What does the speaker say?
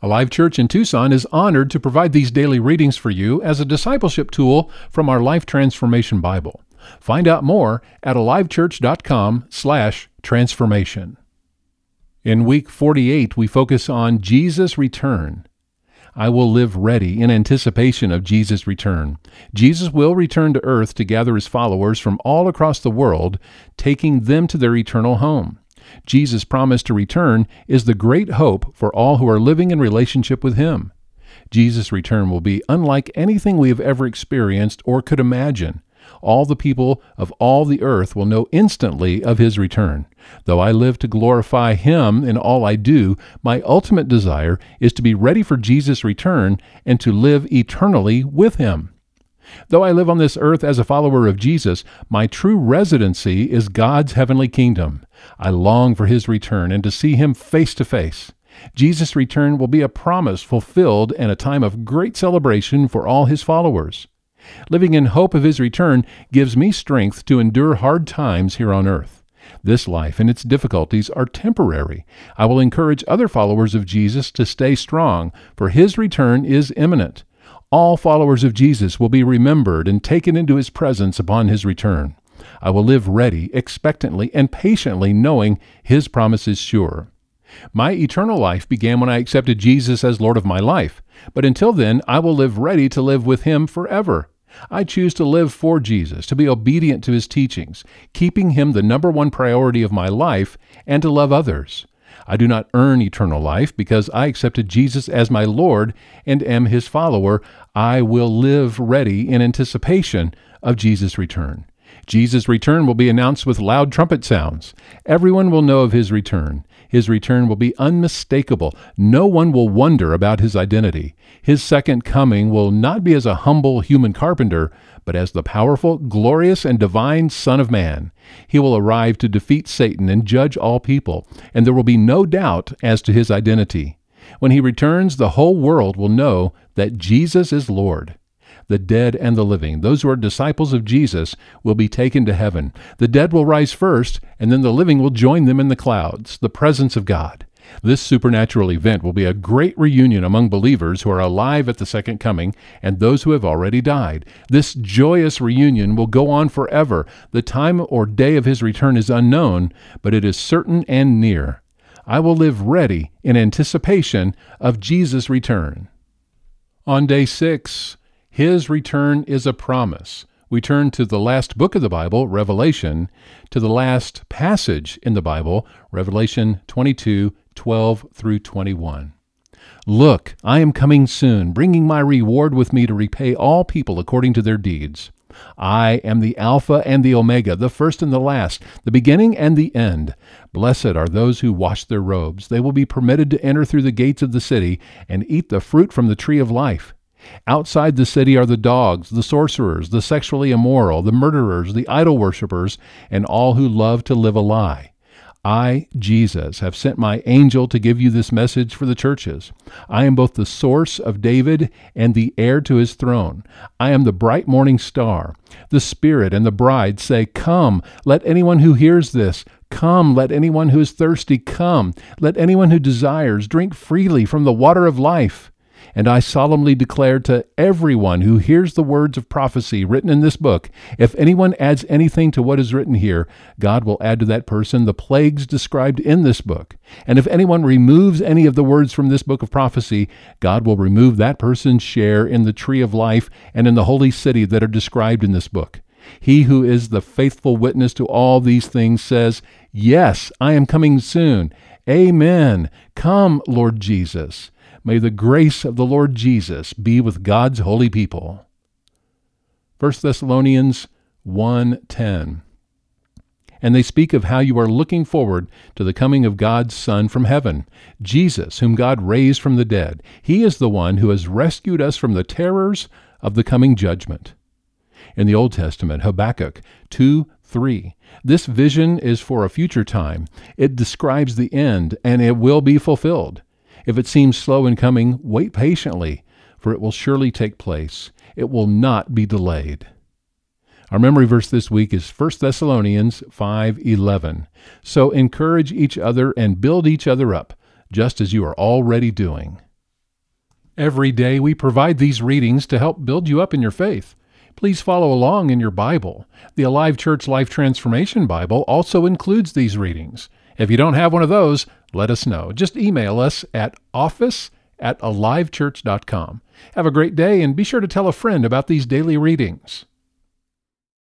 Alive Church in Tucson is honored to provide these daily readings for you as a discipleship tool from our Life Transformation Bible. Find out more at alivechurch.com/transformation. In week 48, we focus on Jesus' return. I will live ready in anticipation of Jesus' return. Jesus will return to earth to gather his followers from all across the world, taking them to their eternal home. Jesus' promise to return is the great hope for all who are living in relationship with Him. Jesus' return will be unlike anything we have ever experienced or could imagine. All the people of all the earth will know instantly of his return. Though I live to glorify him in all I do, my ultimate desire is to be ready for Jesus' return and to live eternally with him. Though I live on this earth as a follower of Jesus, my true residency is God's heavenly kingdom. I long for his return and to see him face to face. Jesus' return will be a promise fulfilled and a time of great celebration for all his followers. Living in hope of his return gives me strength to endure hard times here on earth. This life and its difficulties are temporary. I will encourage other followers of Jesus to stay strong, for his return is imminent. All followers of Jesus will be remembered and taken into his presence upon his return. I will live ready, expectantly, and patiently, knowing his promise is sure. My eternal life began when I accepted Jesus as Lord of my life, but until then, I will live ready to live with him forever. I choose to live for Jesus, to be obedient to his teachings, keeping him the number one priority of my life, and to love others. I do not earn eternal life because I accepted Jesus as my Lord and am his follower. I will live ready in anticipation of Jesus' return. Jesus' return will be announced with loud trumpet sounds. Everyone will know of his return. His return will be unmistakable. No one will wonder about his identity. His second coming will not be as a humble human carpenter, but as the powerful, glorious, and divine Son of Man. He will arrive to defeat Satan and judge all people, and there will be no doubt as to his identity. When he returns, the whole world will know that Jesus is Lord the dead and the living, those who are disciples of Jesus, will be taken to heaven. The dead will rise first, and then the living will join them in the clouds, the presence of God. This supernatural event will be a great reunion among believers who are alive at the second coming and those who have already died. This joyous reunion will go on forever. The time or day of his return is unknown, but it is certain and near. I will live ready in anticipation of Jesus' return. On day six, his return is a promise. We turn to the last book of the Bible, Revelation, to the last passage in the Bible, Revelation 22 12 through 21. Look, I am coming soon, bringing my reward with me to repay all people according to their deeds. I am the Alpha and the Omega, the first and the last, the beginning and the end. Blessed are those who wash their robes. They will be permitted to enter through the gates of the city and eat the fruit from the tree of life. Outside the city are the dogs, the sorcerers, the sexually immoral, the murderers, the idol worshippers, and all who love to live a lie. I, Jesus, have sent my angel to give you this message for the churches. I am both the source of David and the heir to his throne. I am the bright morning star. The Spirit and the bride say, Come, let anyone who hears this Come, let anyone who is thirsty come. Let anyone who desires drink freely from the water of life. And I solemnly declare to everyone who hears the words of prophecy written in this book if anyone adds anything to what is written here, God will add to that person the plagues described in this book. And if anyone removes any of the words from this book of prophecy, God will remove that person's share in the tree of life and in the holy city that are described in this book. He who is the faithful witness to all these things says, Yes, I am coming soon. Amen. Come, Lord Jesus. May the grace of the Lord Jesus be with God's holy people. 1 Thessalonians 1:10 and they speak of how you are looking forward to the coming of God's Son from heaven, Jesus, whom God raised from the dead. He is the one who has rescued us from the terrors of the coming judgment. In the Old Testament, Habakkuk 2 3. This vision is for a future time. It describes the end, and it will be fulfilled. If it seems slow in coming, wait patiently, for it will surely take place. It will not be delayed. Our memory verse this week is 1 Thessalonians 5:11. So encourage each other and build each other up, just as you are already doing. Every day we provide these readings to help build you up in your faith. Please follow along in your Bible. The Alive Church Life Transformation Bible also includes these readings. If you don't have one of those, let us know. Just email us at office at alivechurch.com. Have a great day and be sure to tell a friend about these daily readings.